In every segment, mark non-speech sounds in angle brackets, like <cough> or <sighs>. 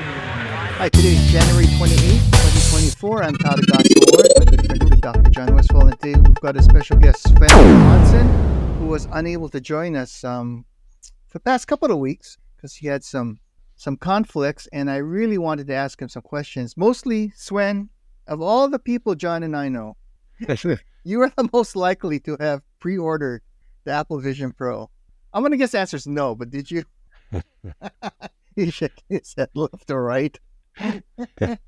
Hi, today is January 28th, 2024. I'm Todd Ogasawara, my good friend Dr. Jon Westfall, and today we've got a special guest, Sven Johannsen, who was unable to join us um, for the past couple of weeks because he had some some conflicts, and I really wanted to ask him some questions. Mostly, Sven, of all the people Jon and I know, <laughs> you are the most likely to have pre-ordered the Apple Vision Pro. I'm gonna guess the answer is no, but did you? <laughs> <laughs> He shaking his head left or right. <laughs>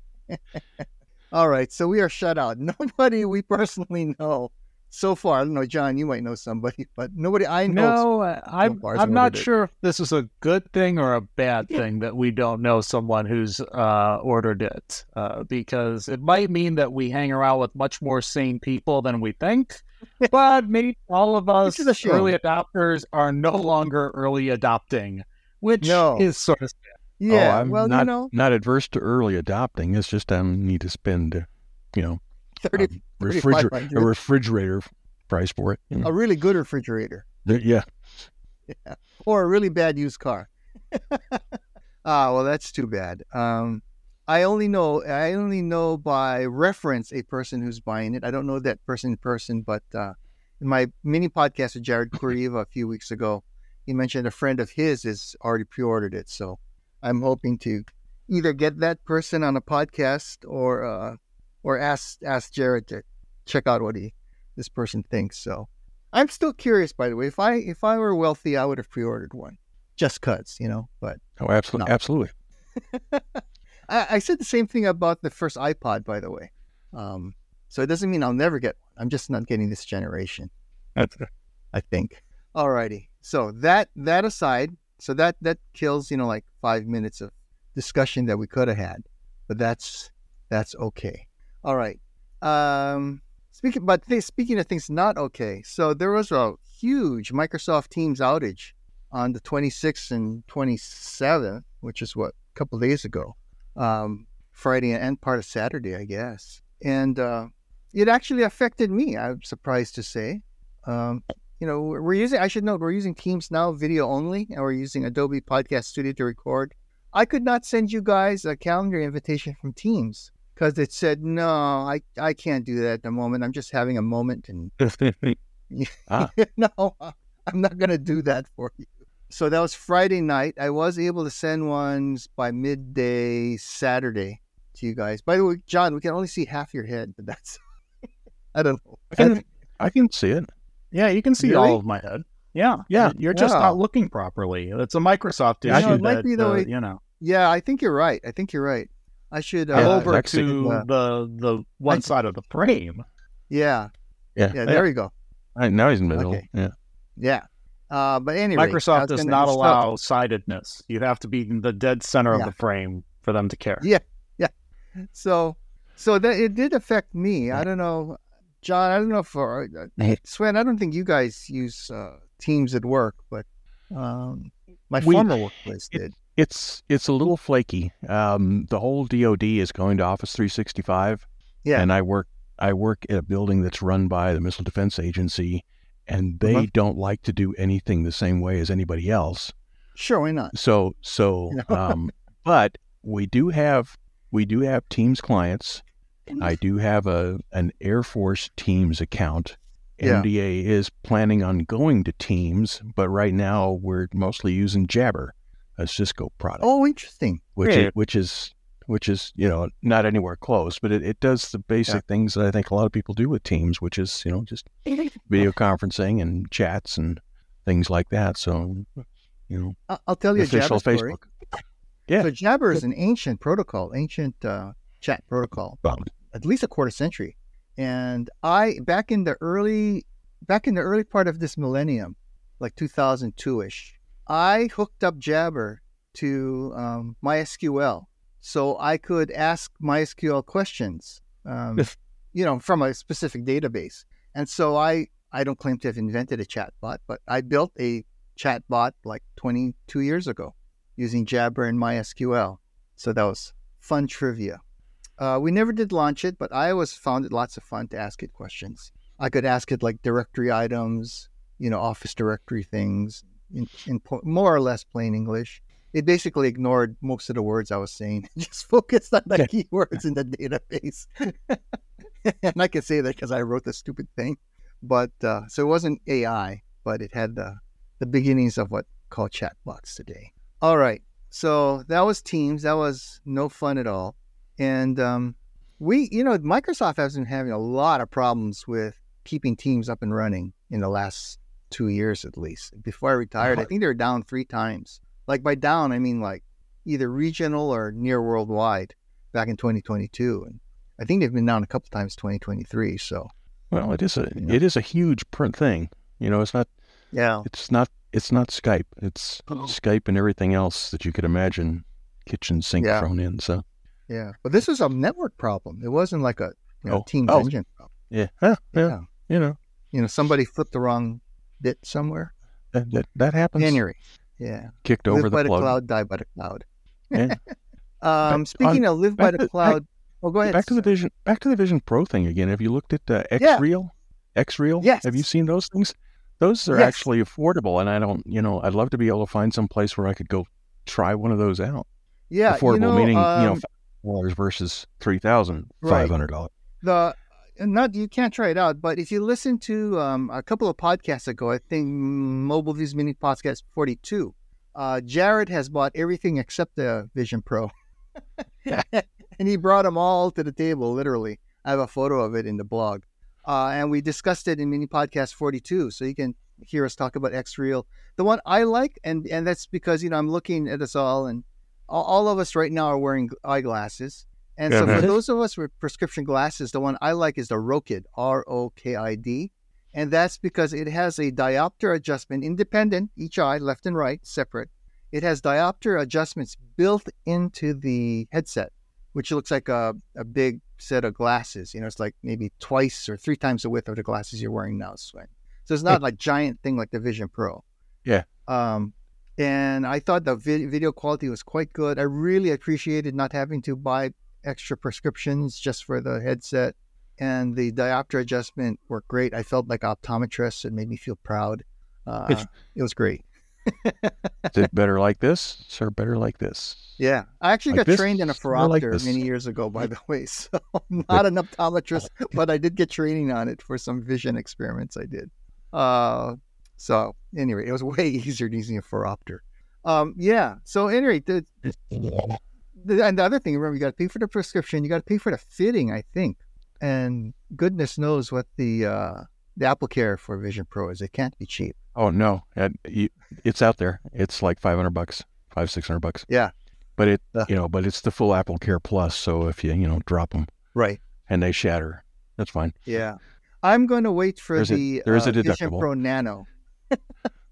All right, so we are shut out. Nobody we personally know so far. I don't know, Jon. You might know somebody, but nobody I know. No, uh, I'm is I'm not sure if this is a good thing or a bad thing that we don't know someone who's uh, ordered it, uh, because it might mean that we hang around with much more sane people than we think. <laughs> But maybe all of us is a shame. early adopters are no longer early adopting, which No. is sort of sad. Yeah, oh, I'm well, not you know, not adverse to early adopting. It's just I need to spend, uh, you know, 30, um, refriger- a refrigerator price for it. you know. a really good refrigerator There- yeah, or a really bad used car. <laughs> ah, well, that's too bad. Um, I only know I only know by reference a person who's buying it. I don't know that person in person, but uh, in my mini podcast with Jared <laughs> Kuriva a few weeks ago, he mentioned a friend of his has already pre-ordered it. So I'm hoping to either get that person on a podcast or uh, or ask ask Jared to check out what he this person thinks. So I'm still curious, by the way. If I if I were wealthy, I would have pre-ordered one, just cause, you know. But oh, absolutely, No. absolutely. <laughs> I, I said the same thing about the first iPod, by the way. Um, so it doesn't mean I'll never get one. I'm just not getting this generation. That's, I think. Alrighty. So that that aside, so that that kills you know like five minutes of discussion that we could have had, but that's that's okay. All right. Um, speaking but th- speaking of things not okay, so there was a huge Microsoft Teams outage on the 26th and 27th, which is what a couple days ago, um, Friday and part of Saturday, I guess, and uh, it actually affected me. I'm surprised to say. Um, you know, we're using, I should note, we're using Teams now video only, and we're using Adobe Podcast Studio to record. I could not send you guys a calendar invitation from Teams because it said, no, I, I can't do that at the moment. I'm just having a moment. And <laughs> Ah. <laughs> no, I'm not going to do that for you. So that was Friday night. I was able to send ones by midday Saturday to you guys. By the way, Jon, we can only see half your head, but that's, <laughs> I don't know. I can, I can see it. Yeah, you can see Really? all of my head. Yeah, Yeah. You're just Wow. not looking properly. It's a Microsoft Yeah, I issue. can- it might that, be the uh, way- you know. Yeah, I think you're right. I think you're right. I should. Uh, Yeah, over to uh, the the one I- side of the frame. Yeah, Yeah, yeah. There you go. I, now he's in the middle. Okay. Yeah, Yeah. Uh, but anyway, Microsoft does not so- allow sidedness. You have to be in the dead center Yeah. of the frame for them to care. Yeah, yeah. So, so that it did affect me. I don't know, Jon. I don't know for uh, Sven. I don't think you guys use uh, Teams at work, but um, my We- former workplace it- did. it's it's a little flaky. Um, the whole DoD is going to Office 365. Yeah. and I work I work at a building that's run by the Missile Defense Agency, and they Uh-huh. don't like to do anything the same way as anybody else. Sure, why not? So so No. <laughs> um, but we do have we do have Teams clients. I do have a an Air Force Teams account. Yeah. MDA is planning on going to Teams, but right now we're mostly using Jabber, a Cisco product, Oh, interesting. which Yeah. is, which is which is you know not anywhere close, but it, it does the basic Yeah. things that I think a lot of people do with Teams, which is you know just <laughs> video conferencing and chats and things like that. So you know, I- I'll tell you a official Jabber story. Yeah. So Jabber is an ancient protocol, ancient uh, chat protocol. at least a quarter century. And I back in the early back in the early part of this millennium, like 2002ish, I hooked up Jabber to um, MySQL, so I could ask MySQL questions, um, you know, from a specific database. And so I I don't claim to have invented a chatbot, but I built a chatbot like 22 years ago using Jabber and MySQL. So that was fun trivia. Uh, we never did launch it, but I always found it lots of fun to ask it questions. I could ask it like directory items, you know, Office directory things in, in po- more or less plain English. it basically ignored most of the words I was saying. <laughs> It just focused on the keywords in the database. <laughs> and I can say that because I wrote the stupid thing. But uh, so it wasn't AI, but it had the the beginnings of what called chatbots today. All right. So that was Teams. That was no fun at all. And um, we, you know, Microsoft has been having a lot of problems with keeping Teams up and running in the last two years at least. Before I retired, I think they were down three times. Like by down, I mean like either regional or near worldwide back in 2022. And I think they've been down a couple times 2023. So, well, it is a it is a huge print thing. You know, it's not. Yeah. It's not. It's not Skype. It's oh. Skype and everything else that you could imagine. Kitchen sink yeah. thrown in. So. Yeah, but this is a network problem. It wasn't like a you know, oh. Teams oh. engine problem. Yeah. yeah. yeah, You know. You know, somebody flipped the wrong bit somewhere. That that, that happens. January. Yeah. Kicked over live the by plug. the cloud, die by the cloud. Yeah. <laughs> um, speaking on, of live by the cloud, well, go ahead. Back to the Vision. Back to the Vision Pro thing again. Have you looked at uh, XReal? Yeah. XReal. Yes. Have you seen those things? Those are yes. actually affordable, and I don't. You know, I'd love to be able to find some place where I could go try one of those out. Yeah. Affordable you know, meaning um, you know dollars versus three thousand five hundred dollars. Right. The not you can't try it out, but if you listen to um, a couple of podcasts ago, I think Mobile Views Mini Podcast forty two, uh, Jared has bought everything except the Vision Pro. <laughs> and he brought them all to the table, literally. I have a photo of it in the blog. Uh, and we discussed it in mini podcast 42. So you can hear us talk about XReal. The one I like, and, and that's because, you know, I'm looking at us all, and all, all of us right now are wearing eyeglasses. And so for those of us with prescription glasses, the one I like is the Rokid, R O K I D. And that's because it has a diopter adjustment, independent, each eye, left and right, separate. It has diopter adjustments built into the headset which looks like a, a big set of glasses. You know, it's like maybe twice or three times the width of the glasses you're wearing now, Sven. So it's not like giant thing like the Vision Pro. Yeah. Um, and I thought the vi- video quality was quite good. I really appreciated not having to buy extra prescriptions just for the headset. And the diopter adjustment worked great. I felt like optometrist. It made me feel proud. Uh, it was great. Is it better like this, sir? Better like this? Yeah, I actually like got this, trained in a phoropter like many years ago, by the way. <laughs> So I'm not an optometrist, <laughs> but I did get training on it for some vision experiments I did. Uh, so anyway, it was <laughs> way easier using a phoropter. Um, yeah. So anyway, the, the, and the other thing, remember, you got to pay for the prescription. You got to pay for the fitting, I think. And goodness knows what the uh, the AppleCare for Vision Pro is. It can't be cheap. Oh no, it's out there. It's like five hundred bucks, five six hundred bucks. Yeah, but it uh, you know, but it's the full AppleCare Plus. So if you you know drop them, right, and they shatter, that's fine. Yeah, I'm going to wait for there's the a, there is uh, a deductible. Vision Pro Nano.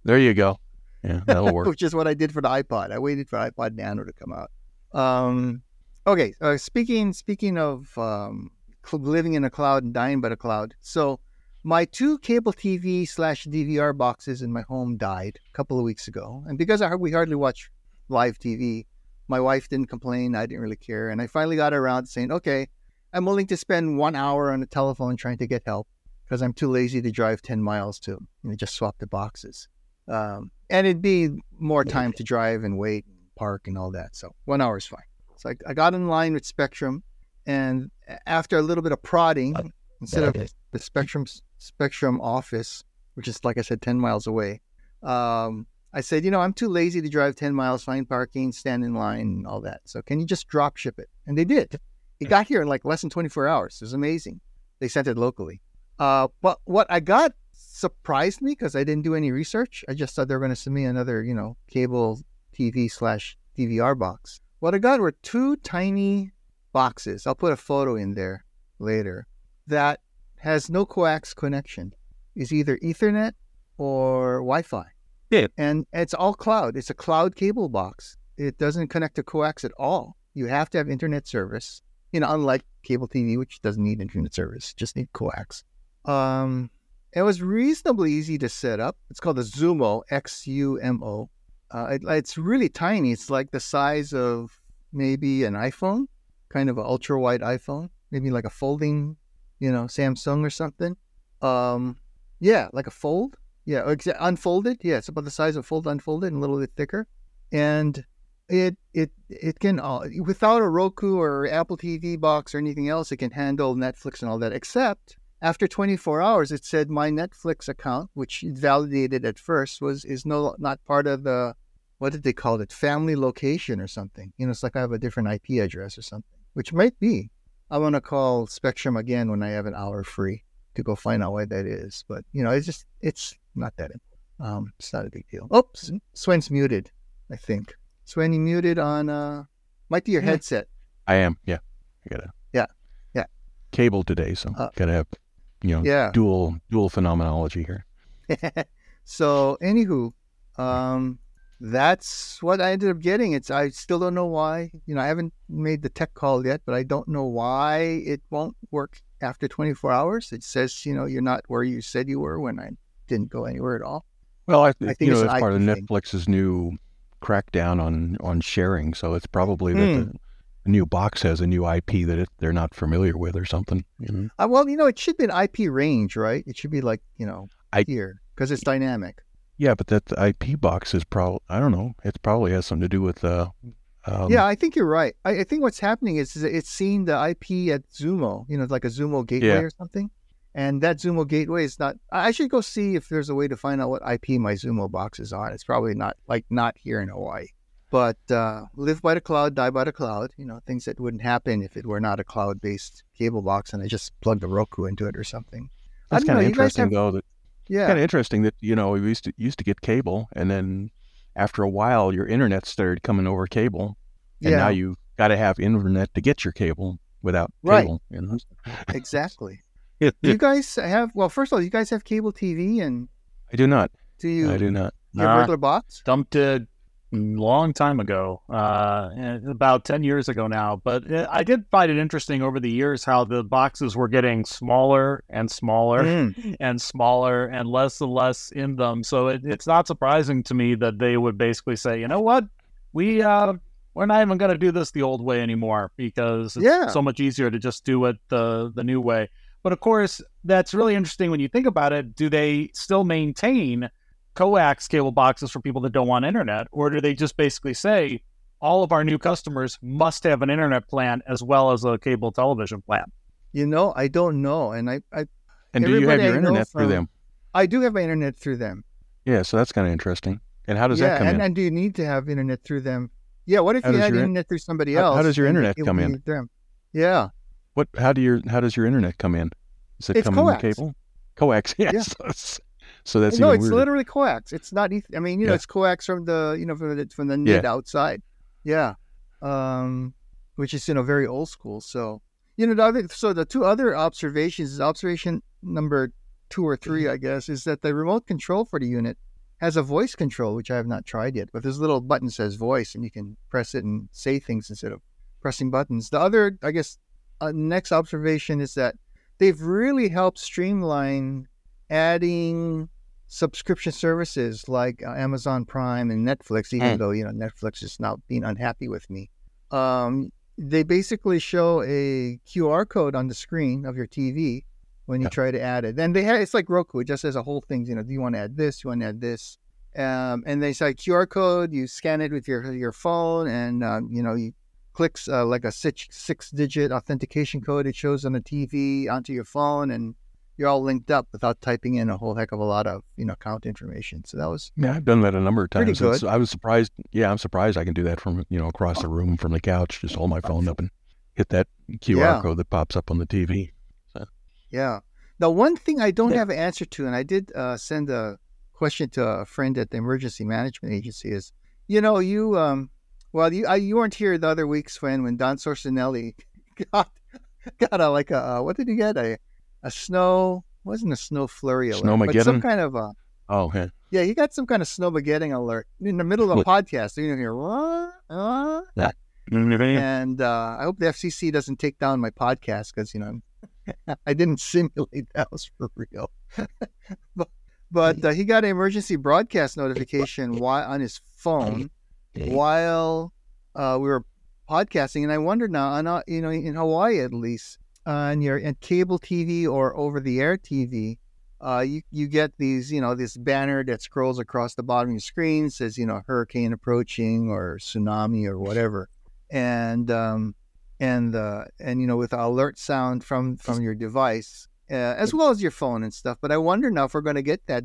There you go. Yeah, that'll work. <laughs> Which is what I did for the iPod. I waited for iPod Nano to come out. Um, okay. Uh, speaking speaking of um, living in a cloud and dying by the cloud, so my two cable TV slash DVR boxes in my home died a couple of weeks ago. And because I, we hardly watch live TV, my wife didn't complain. I didn't really care. And I finally got around to saying, okay, I'm willing to spend one hour on the telephone trying to get help because I'm too lazy to drive 10 miles to you know, just swap the boxes. Um, and it'd be more time to drive and wait and park and all that. So one hour is fine. So I, I got in line with Spectrum. And after a little bit of prodding, instead of the Spectrum Spectrum office, which is like I said, ten miles away. Um, I said, you know, I'm too lazy to drive ten miles, find parking, stand in line, and all that. So can you just drop ship it? And they did. It got here in like less than 24 hours. It was amazing. They sent it locally. Uh, but what I got surprised me because I didn't do any research. I just thought they were going to send me another, you know, cable TV slash DVR box. What I got were two tiny boxes. I'll put a photo in there later that has no coax connection. It's either Ethernet or Wi-Fi. Yeah. And it's all cloud. It's a cloud cable box. It doesn't connect to coax at all. You have to have internet service. You know, unlike cable TV, which doesn't need internet service, just need coax. Um, it was reasonably easy to set up. It's called the Xumo, X U M O. Uh, it, it's really tiny. It's like the size of maybe an iPhone, kind of an ultra wide iPhone, maybe like a folding you know, Samsung or something. Um, yeah, like a fold. Yeah, unfolded. Yeah, it's about the size of fold unfolded and a little bit thicker. And it it it can uh, without a Roku or Apple TV box or anything else, it can handle Netflix and all that. Except after 24 hours, it said my Netflix account, which it validated at first, was is no not part of the what did they call it? Family location or something. You know, it's like I have a different IP address or something, which might be. I want to call Spectrum again when I have an hour free to go find out why that is. But you know, it's just it's not that important. Um, it's not a big deal. Oops, Sven's muted. I think Sven, you muted on. uh Might be your Yeah. headset. I am. Yeah. I gotta. Yeah. Yeah. Cable today, so Uh, gotta have, you know, Yeah. dual dual phenomenology here. <laughs> so, anywho, um, that's what I ended up getting. It's I still don't know why. You know, I haven't made the tech call yet, but I don't know why it won't work after 24 hours. It says, you know, you're not where you said you were when I didn't go anywhere at all. Well, I, I think you know it's an part of thing. Netflix's new crackdown on on sharing. So it's probably that Hmm. the, the new box has a new IP that it, they're not familiar with or something. You know? Uh, well, you know, it should be an IP range, right? It should be like, you know, I- here because it's dynamic. Yeah, but that IP box is probably I don't know. It probably has something to do with uh, um, yeah, I think you're right. I, I think what's happening is, is it's seeing the IP at Xumo, you know, like a Xumo gateway Yeah. or something. And that Xumo gateway is not. I I should go see if there's a way to find out what IP my Xumo box is on. It's probably not like not here in Hawaii. But uh, live by the cloud, die by the cloud. You know, things that wouldn't happen if it were not a cloud-based cable box and I just plugged a Roku into it or something. That's kind of interesting have- though. That Yeah, kind of interesting that you know we used to used to get cable, and then after a while your internet started coming over cable, and yeah, now you've got to have internet to get your cable without Right. cable. You know? exactly. <laughs> Do you guys have? Well, first of all, you guys have cable TV, and I do not. do you I do not. your Nah. regular box? dumped it a long time ago, uh, about 10 years ago now. But uh, I did find it interesting over the years how the boxes were getting smaller and smaller Mm. <laughs> and smaller and less and less in them. So it, it's not surprising to me that they would basically say, you know what, we uh, we're not even going to do this the old way anymore because it's Yeah. so much easier to just do it the the new way. But of course, that's really interesting when you think about it. Do they still maintain coax cable boxes for people that don't want internet, or do they just basically say all of our new customers must have an internet plan as well as a cable television plan? You know, I don't know, and I, I, And do you have Everybody your I know internet through them? I do have my internet through them. Yeah, so that's kind of interesting. And how does yeah, that come and, in? and do you need to have internet through them? Yeah. What if How you does had your internet through somebody how- how does your internet come in? be Them. Yeah. What? How do your How does your internet come in? Does it It's come in the cable? Coax. <laughs> Yes. So that's no, it's weirder. literally coax. It's not. eth- I mean, you know, Yeah. it's coax from the you know from the from the Yeah. Outside. Yeah. Um, which is you know very old school. So you know the other. So the two other observations is observation number two or three. I guess, is that the remote control for the unit has a voice control, which I have not tried yet. But this little button says voice, and you can press it and say things instead of pressing buttons. The other, I guess, uh, next observation is that they've really helped streamline adding subscription services like uh, Amazon Prime and Netflix, even Mm. though you know Netflix is now being unhappy with me. Um, they basically show a QR code on the screen of your TV when you Yeah. try to add it. And they have it's like Roku; it just has a whole thing. You know, do you want to add this? Do You want to add this? Um, and they say QR code. You scan it with your your phone, and um, you know you clicks uh, like a six six digit authentication code. It shows on the TV onto your phone, and you're all linked up without typing in a whole heck of a lot of you know account information. So that was Yeah, I've done that a number of times. It's- good. I was surprised. Yeah, I'm surprised I can do that from you know across the room from the couch. Just hold my phone up and hit that QR Yeah. code that pops up on the TV. Yeah. Now, one thing I don't have an answer to, and I did uh, send a question to a friend at the emergency management agency, is you know you um well you I, you weren't here the other weeks when when Don Sorcinelli <laughs> got got a like a uh, what did he get a a snow wasn't a snow flurry alert but some kind of a Oh, yeah. yeah he got some kind of snowmageddon alert in the middle of a podcast you know hear what? Uh, and uh, I hope the FCC doesn't take down my podcast because you know <laughs> I didn't simulate that was for real. <laughs> but but uh, he got an emergency broadcast notification <laughs> while on his phone while uh, we were podcasting, and I wonder now, on uh, you know, in Hawaii at least, on your and cable TV or over the air TV, uh, you you get these, you know, this banner that scrolls across the bottom of your screen says, you know, hurricane approaching or tsunami or whatever, and um, and uh, and you know, with alert sound from from your device, uh, as well as your phone and stuff. But I wonder now if we're going to get that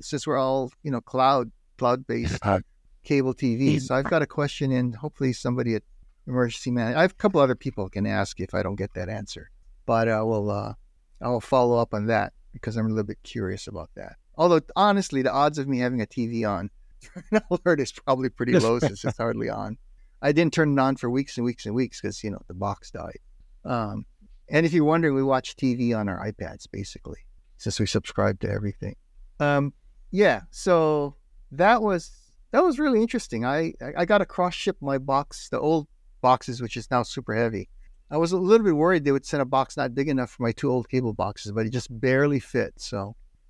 since we're all you know cloud cloud based <laughs> cable TV. So I've got a question, and hopefully somebody at emergency man. I have a couple other people can ask if I don't get that answer, but I will uh, I will follow up on that because I'm a little bit curious about that. Although honestly, the odds of me having a TV on <laughs> alert is probably pretty low since <laughs> it's hardly on. I didn't turn it on for weeks and weeks and weeks because you know the box died. Um, and if you're wondering, we watch TV on our iPads basically since we subscribe to everything. Um, yeah, so that was that was really interesting. I I got to cross ship my box, the old boxes, which is now super heavy. I was a little bit worried they would send a box not big enough for my two old cable boxes, but it just barely fit. So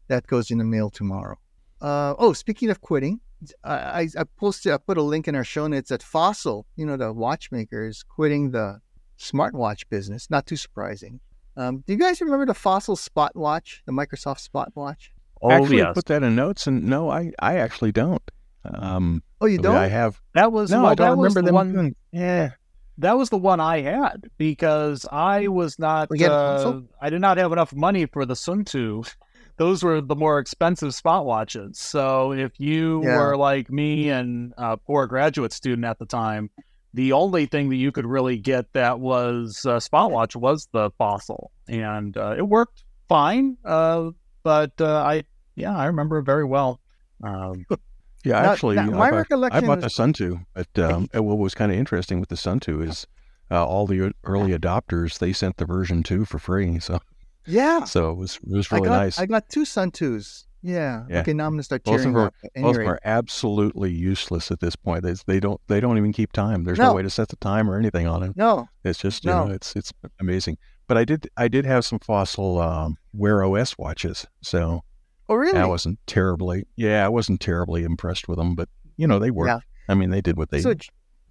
that goes in the mail tomorrow. Uh, oh, speaking of quitting, I, I posted, I put a link in our show notes that Fossil, you know, the watchmaker, is quitting the smartwatch business. Not too surprising. Um, do you guys remember the Fossil Spot Watch, the Microsoft Spot Watch? Oh, actually, yes. put that in notes, and no, I, I actually don't. Um, oh, you don't? I have. That was no, well, I don't remember the them. One, yeah, that was the one I had because I was not. Uh, I did not have enough money for the Suunto. Those were the more expensive spot watches. So if you yeah. were like me and a poor graduate student at the time, the only thing that you could really get that was a spot watch was the Fossil, and uh, it worked fine. Uh, but uh, I, yeah, I remember it very well. Um, <laughs> Yeah, now, actually, now, my I, recollection I bought the Suunto, but um, what was kind of interesting with the Suunto is uh, all the early adopters they sent the version two for free. So yeah, so it was it was really I got, nice. I got two Suuntos. Yeah. yeah. Okay, now I'm gonna start both cheering. Both of them are, both are absolutely useless at this point. They, they don't they don't even keep time. There's no. no. way to set the time or anything on it. No, it's just you no. know it's it's amazing. But I did I did have some Fossil um, Wear OS watches, so Oh, really? I wasn't terribly, yeah, I wasn't terribly impressed with them, but you know, they worked. Yeah. I mean, they did what they. So,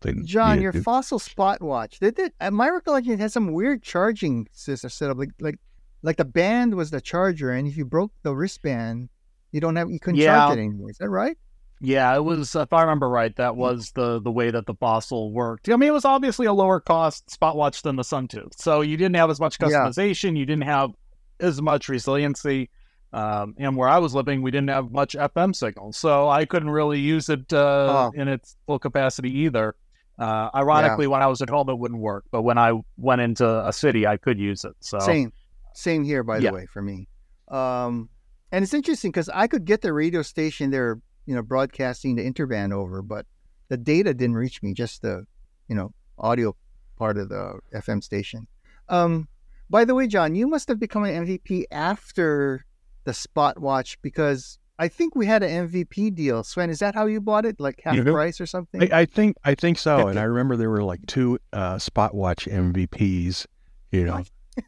they Jon, your fossil spot watch, did it? Uh, my recollection it had some weird charging system set up, like like like the band was the charger, and if you broke the wristband, you don't have you couldn't yeah. charge it anymore. Is that right? Yeah, it was. If I remember right, that was the the way that the fossil worked. I mean, it was obviously a lower cost spot watch than the Suunto, so you didn't have as much customization. Yeah. You didn't have as much resiliency. Um, and where I was living, we didn't have much FM signal, so I couldn't really use it uh, oh. in its full capacity either. Uh, ironically, yeah. when I was at home, it wouldn't work, but when I went into a city, I could use it. So same, same here, by yeah. the way, for me. Um, and it's interesting because I could get the radio station they're you know broadcasting the interband over, but the data didn't reach me, just the you know audio part of the FM station. Um, by the way, Jon, you must have become an MVP after the Spot Watch because I think we had an MVP deal. Sven, is that how you bought it? Like half price or something? I, I, think I think so. and I <laughs> remember there were like two uh, Spot Watch MVPs. You know,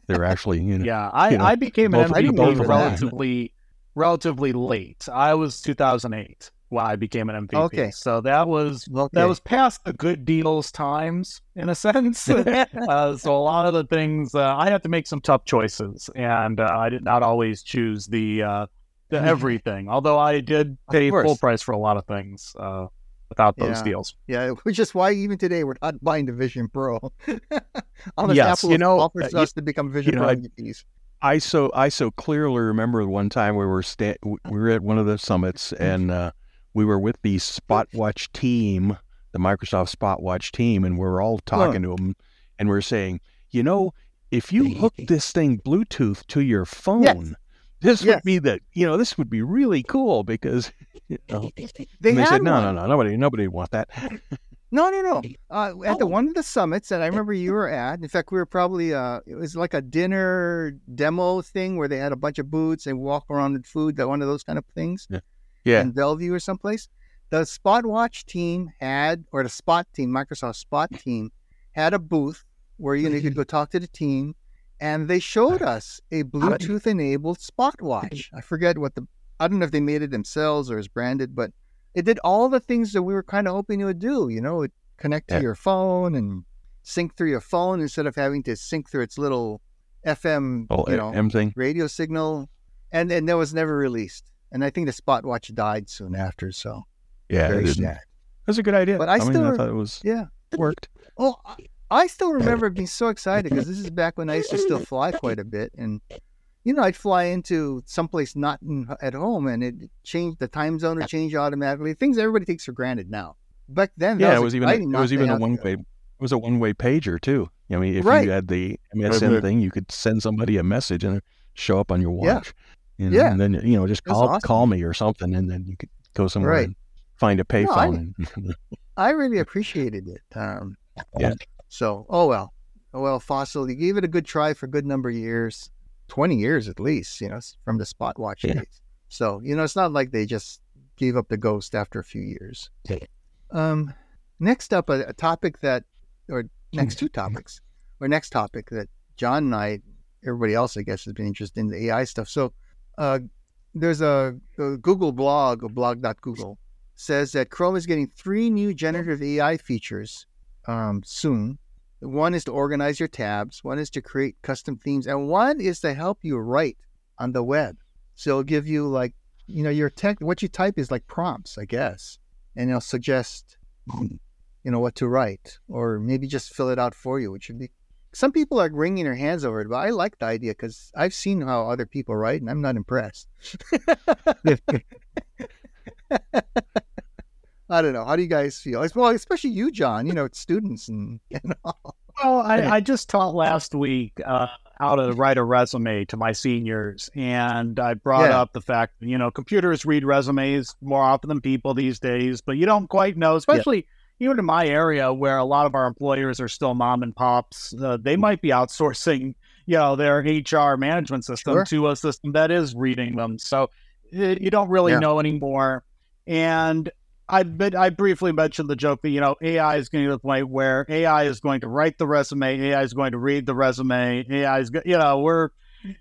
they're actually you know. Yeah, I, you know, I became an MVP relatively relatively late. I was 2008 when I became an MVP. Okay, so that was okay. that was past the good deals times in a sense. <laughs> uh, so a lot of the things uh, I had to make some tough choices, and uh, I did not always choose the uh, the everything. Although I did pay full price for a lot of things uh, without those yeah. deals. Yeah, <laughs> which is why even today we're not buying the Vision Pro. <laughs> Unless yes, Apple you know, offers uh, us to become Vision you know, Pro MVPs. I so I so clearly remember one time we were sta- we were at one of the summits and uh, we were with the Spotwatch team, the Microsoft Spotwatch team, and we are all talking huh. to them, and we are saying, you know, if you hook this thing Bluetooth to your phone, yes. this yes. would be the you know this would be really cool because you <laughs> know, they, they said no one. no no nobody nobody would want that. <laughs> No, no, no. Uh, at oh. the one of the summits that I remember you were at, in fact, we were probably uh, it was like a dinner demo thing where they had a bunch of booths and walk around with food, that one of those kind of things. Yeah. Yeah. In Bellevue or someplace. The Spot Watch team had, or the Spot team, Microsoft Spot team, had a booth where you, know, you could go <laughs> talk to the team, and they showed us a Bluetooth-enabled Spot Watch. <laughs> I forget what the, I don't know if they made it themselves or is branded, but it did all the things that we were kind of hoping it would do. You know, it connect yeah. to your phone and sync through your phone instead of having to sync through its little FM, oh, you know, M thing. radio signal. and and that was never released. And I think the Spot Watch died soon after. So yeah, very it sad. didn't. That's a good idea. But I mean, still- I thought it was Yeah. worked. Oh, I- I still remember being so excited because this is back when I used to still fly quite a bit, and you know I'd fly into someplace not in, at home, and it changed the time zone would change automatically. Things everybody takes for granted now. Back then, that Yeah, it was even it was even a one way. It was a one way pager too. I mean, if Right. you had the Right. MSN thing, you could send somebody a message and show up on your watch. You know, Yeah. and then you know just call awesome. call me or something, and then you could go somewhere Right. and find a payphone. and <laughs> I really appreciated it. Um, Yeah. So, oh well, oh well, Fossil, you gave it a good try for a good number of years, twenty years at least. You know, from the Spot Watch Yeah. days. So you know, it's not like they just gave up the ghost after a few years. Yeah. Um, next up, a, a topic that, or next two <laughs> topics, or next topic that Jon and I, everybody else, I guess, has been interested in the AI stuff. So, uh, there's a, a Google blog, blog.google, says that Chrome is getting three new generative AI features um, soon. One is to organize your tabs, one is to create custom themes, and one is to help you write on the web. So it'll give you like, you know, your tech, what you type is like prompts, I guess, and it'll suggest, you know, what to write, or maybe just fill it out for you, which would be. Some people are wringing their hands over it, but I like the idea because I've seen how other people write, and I'm not impressed. <laughs> I don't know. How do you guys feel? Well, especially you, Jon. You know, it's students and, <laughs> and all. Well, I, I just taught last week uh, how to write a resume to my seniors, and I brought Yeah. up the fact that you know computers read resumes more often than people these days, but you don't quite know, especially even in my area where a lot of our employers are still mom and pops. Uh, they might be outsourcing, you know, their HR management system Sure. to a system that is reading them, so uh, you don't really Yeah. know anymore. And I but I briefly mentioned the joke that you know AI is going to the point where AI is going to write the resume, AI is going to read the resume, AI is go- you know we're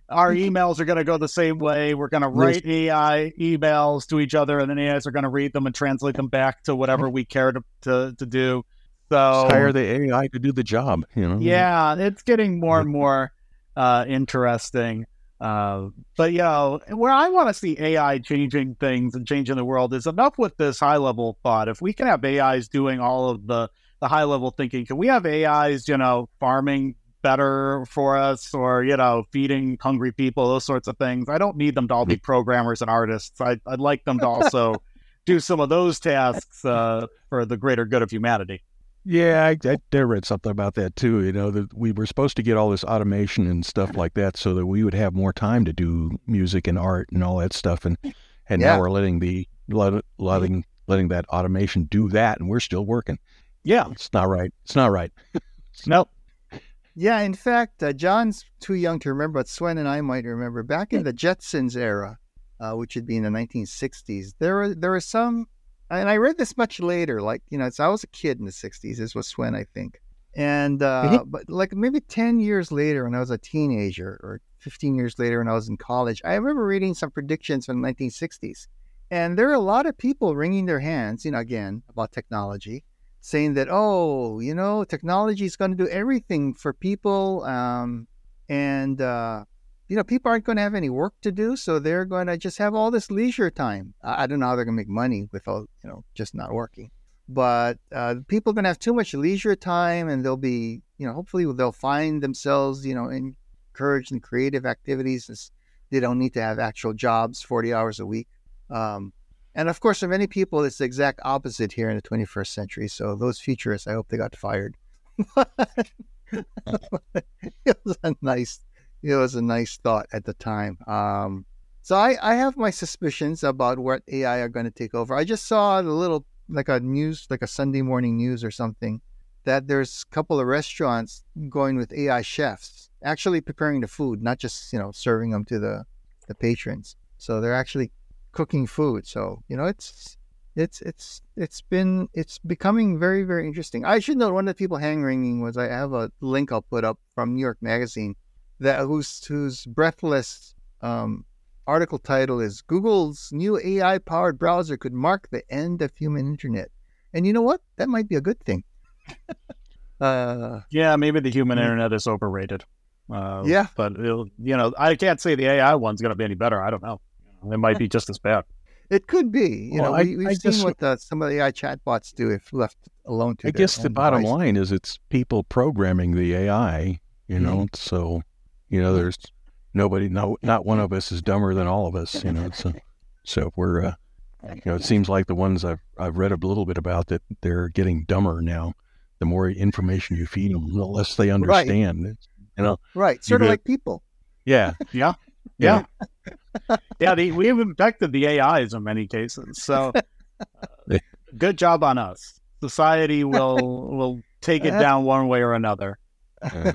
our emails are going to go the same way. We're going to write AI emails to each other, and then AIs are going to read them and translate them back to whatever we care to to, to do. So Just hire the AI to do the job. You know. yeah, it's getting more and more uh, interesting. Uh, but you know, where I want to see AI changing things and changing the world is enough with this high level thought. If we can have AIs doing all of the the high level thinking, can we have AIs, you know, farming better for us, or you know, feeding hungry people, those sorts of things? I don't need them to all be programmers and artists. I, I'd like them to also <laughs> do some of those tasks uh, for the greater good of humanity. Yeah, I, I, I read something about that too. You know, that we were supposed to get all this automation and stuff like that, so that we would have more time to do music and art and all that stuff. And and Yeah. now we're letting the let, letting letting that automation do that, and we're still working. Yeah. It's not right. It's not right. Nope. Yeah, in fact, uh, Jon's too young to remember, but Sven and I might remember back in the Jetsons era, uh, which would be in the 1960s. There were there were some, and I read this much later. Like you know, it's, I was a kid in the 60s. This was Sven, I think, and uh, but like maybe 10 years later, when I was a teenager, or 15 years later when I was in college, I remember reading some predictions from the 1960s, and there are a lot of people wringing their hands. You know, again about technology saying that oh you know technology is going to do everything for people um, and uh, you know people aren't going to have any work to do so they're going to just have all this leisure time. I, I don't know how they're going to make money without you know just not working. But uh, people are going to have too much leisure time and they'll be you know hopefully they'll find themselves you know encouraged in creative activities they don't need to have actual jobs 40 hours a week. Um, and of course, for many people, it's the exact opposite here in the 21st century. So those futurists, I hope they got fired. <laughs> <laughs> it was a nice, it was a nice thought at the time. Um, so I, I have my suspicions about what AI are going to take over. I just saw a little, like a news, like a Sunday morning news or something, that there's a couple of restaurants going with AI chefs, actually preparing the food, not just you know serving them to the the patrons. So they're actually cooking food. So you know, it's it's it's it's been it's becoming very very interesting. I should note one of the people hang wringing was I have a link I'll put up from New York Magazine that whose whose breathless um, article title is Google's new AI powered browser could mark the end of human internet. And you know what? That might be a good thing. <laughs> uh, Yeah, maybe the human internet is overrated. Uh, Yeah. but it'll, you know, I can't say the AI one's going to be any better. I don't know. It might be just as bad. It could be. You Well, know, I- we, we've I seen just- what the, some of the AI chatbots do if left alone to I their guess the bottom device. line is it's people programming the AI, you know, so, you know, there's nobody, no, not one of us is dumber than all of us, you know, so, <laughs> so if we're, uh, you know, it seems like the ones I've, I've read a little bit about that they're getting dumber now. The more information you feed them, the less they understand. Right. Sort of like people. Yeah. <laughs> Yeah. Yeah. yeah. The, we've infected the AIs in many cases. So uh, good job on us. Society will will take it down one way or another. Uh,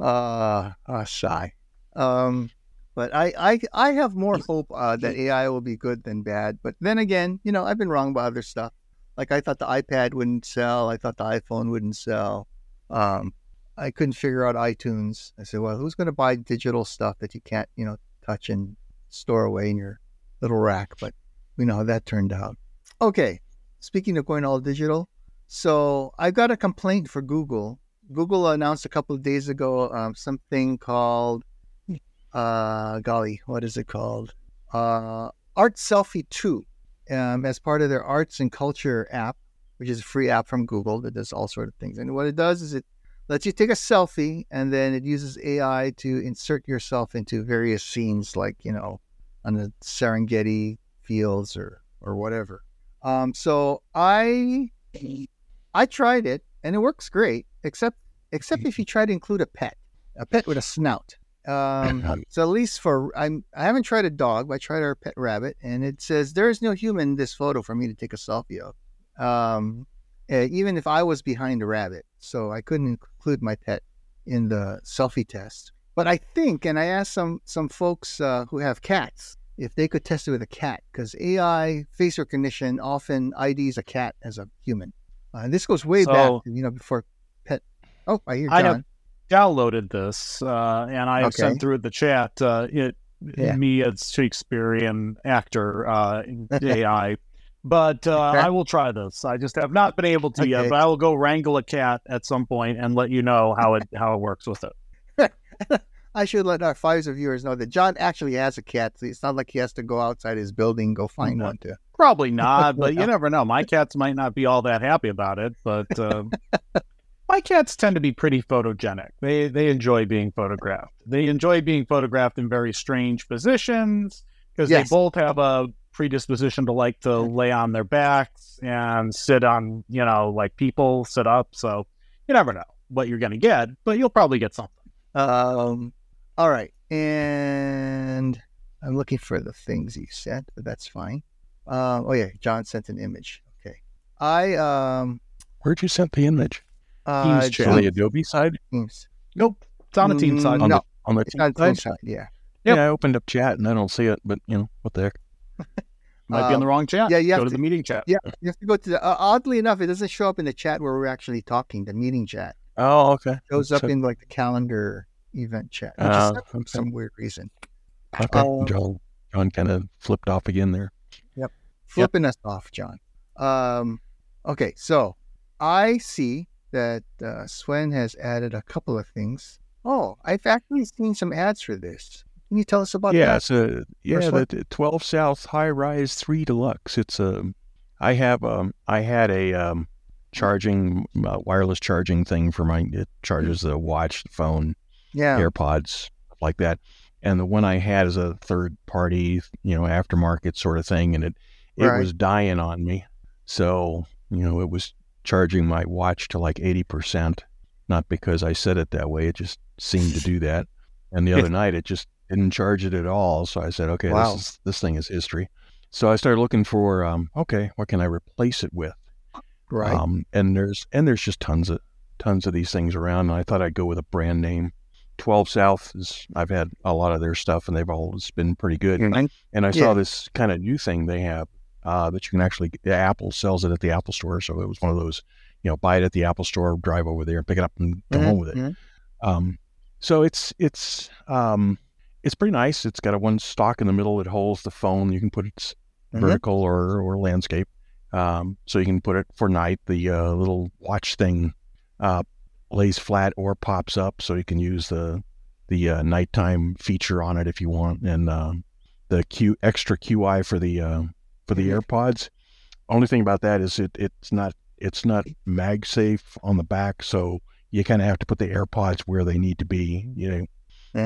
uh, uh shy. Um, but I, I, I have more hope uh, that AI will be good than bad. But then again, you know, I've been wrong about other stuff. Like I thought the iPad wouldn't sell. I thought the iPhone wouldn't sell. Um, I couldn't figure out iTunes. I said, well, who's going to buy digital stuff that you can't, you know, touch and store away in your little rack? But we know how that turned out. Okay. Speaking of going all digital, so I got a complaint for Google. Google announced a couple of days ago um, something called, uh, golly, what is it called? Uh, Art Selfie 2 um, as part of their arts and culture app, which is a free app from Google that does all sort of things. And what it does is it lets you take a selfie and then it uses AI to insert yourself into various scenes like, you know, on the Serengeti fields or, or whatever. Um, so I I tried it and it works great, except except if you try to include a pet, a pet with a snout. Um, <laughs> so at least for I'm I haven't tried a dog, but I tried our pet rabbit, and it says there is no human in this photo for me to take a selfie of. Um, eh, even if I was behind a rabbit, so I couldn't include my pet in the selfie test. But I think, and I asked some some folks uh, who have cats if they could test it with a cat, because AI face recognition often IDs a cat as a human. Uh, this goes way So- back, you know, before pet. Oh, I hear I Jon. have downloaded this uh, and I Okay. sent through the chat uh, it Yeah. me as Shakespearean actor uh, AI. <laughs> But uh, I will try this. I just have not been able to yet. But I will go wrangle a cat at some point and let you know how it how it works with it. <laughs> I should let our Pfizer viewers know that Jon actually has a cat. So it's not like he has to go outside his building go find Mhm. one to. Probably not, but you <laughs> never know. My cats might not be all that happy about it, but uh, <laughs> my cats tend to be pretty photogenic. They they enjoy being photographed. They enjoy being photographed in very strange positions because Yes. they both have a predisposition to like to lay on their backs and sit on, you know, like people sit up. So you never know what you're going to get, but you'll probably get something. Um, all right, and I'm looking for the things you sent, but that's fine. Um, oh yeah, Jon sent an image. Okay, I um Where'd you send the image? uh, Teams. On the Adobe side? Teams. Nope. It's on a team Mm, side. On No. the on the team on side? Teams side. Yeah, Yep. Yeah, I opened up chat and I don't see it, but you know what the heck? <laughs> Might be on the wrong chat. yeah, you Go to to- the meeting chat. yeah. You have to go to the. Uh, oddly enough, it doesn't show up in the chat where we're actually talking. The meeting chat Oh, okay. It shows up So- in like the calendar event chat, which Uh, is for some weird reason. Okay. Um, Jon Jon kind of flipped off again there. Yep, flipping us off, Jon. Um, okay, so I see that uh, Sven has added a couple of things. Oh, I've actually seen some ads for this. Can you tell us about yeah, that? it's a yeah, First one? the 12 South Hi Rise 3 Deluxe. It's a I have um I had a um charging uh, wireless charging thing for my it charges the watch, the phone, Yeah, AirPods, like that. And the one I had is a third party, you know, aftermarket sort of thing, and it it Right. was dying on me. So you know, it was charging my watch to like eighty percent. Not because I said it that way; it just seemed to do that. And the <laughs> other night, it just didn't charge it at all. So I said, okay, Wow. this is this thing is history. So I started looking for, um, okay, what can I replace it with? right. Um, and there's and there's just tons of tons of these things around. And I thought I'd go with a brand name. Twelve South is I've had a lot of their stuff and they've always been pretty good. Mhm. And I Yeah. saw this kind of new thing they have uh, that you can actually Apple sells it at the Apple store. So it was one of those, you know, buy it at the Apple store, drive over there, and pick it up, and come Mhm, home with it. mhm. Um, so it's it's um, it's pretty nice. It's got a one stock in the middle that holds the phone. You can put it Mhm. vertical or or landscape. Um, so you can put it for night. The uh, little watch thing uh, lays flat or pops up, so you can use the the uh, nighttime feature on it if you want, and uh, the Q extra QI for the uh, for the Mhm. AirPods. Only thing about that is it it's not it's not MagSafe on the back, so you kind of have to put the AirPods where they need to be. You know,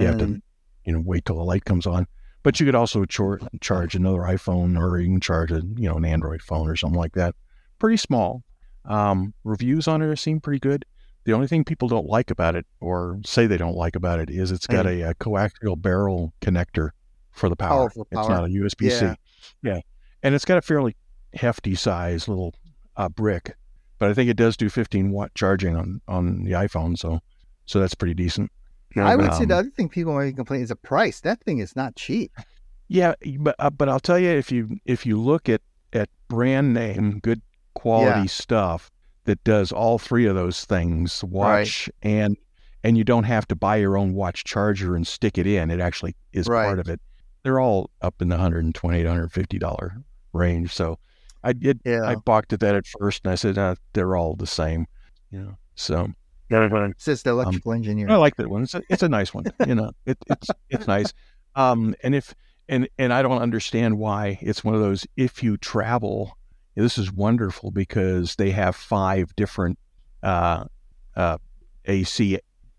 you have to And- you know wait till the light comes on. But you could also char- charge another iPhone or you can charge a you know an Android phone or something like that. Pretty small. Um, reviews on it seem pretty good. The only thing people don't like about it, or say they don't like about it, is it's got a, a coaxial barrel connector for the power. Powerful It's power. not a USB C. Yeah. Yeah, and it's got a fairly hefty size little uh, brick, but I think it does do 15 watt charging on on the iPhone, so so that's pretty decent. I would say Um, the other thing people might complain is the price. That thing is not cheap. Yeah, but uh, but I'll tell you if you if you look at at brand name good quality Yeah. stuff that does all three of those things, watch and and you don't have to buy your own watch charger and stick it in. It actually is Right. part of it. They're all up in the 120 to 150 dollar range. So I did Yeah. I balked at that at first and I said uh, they're all the same, you know. So It says the electrical engineer. I like that one. It's a, it's a nice one. You know, <laughs> it, it's it's nice. Um, and if and and I don't understand why it's one of those. If you travel, this is wonderful because they have five different uh, uh, AC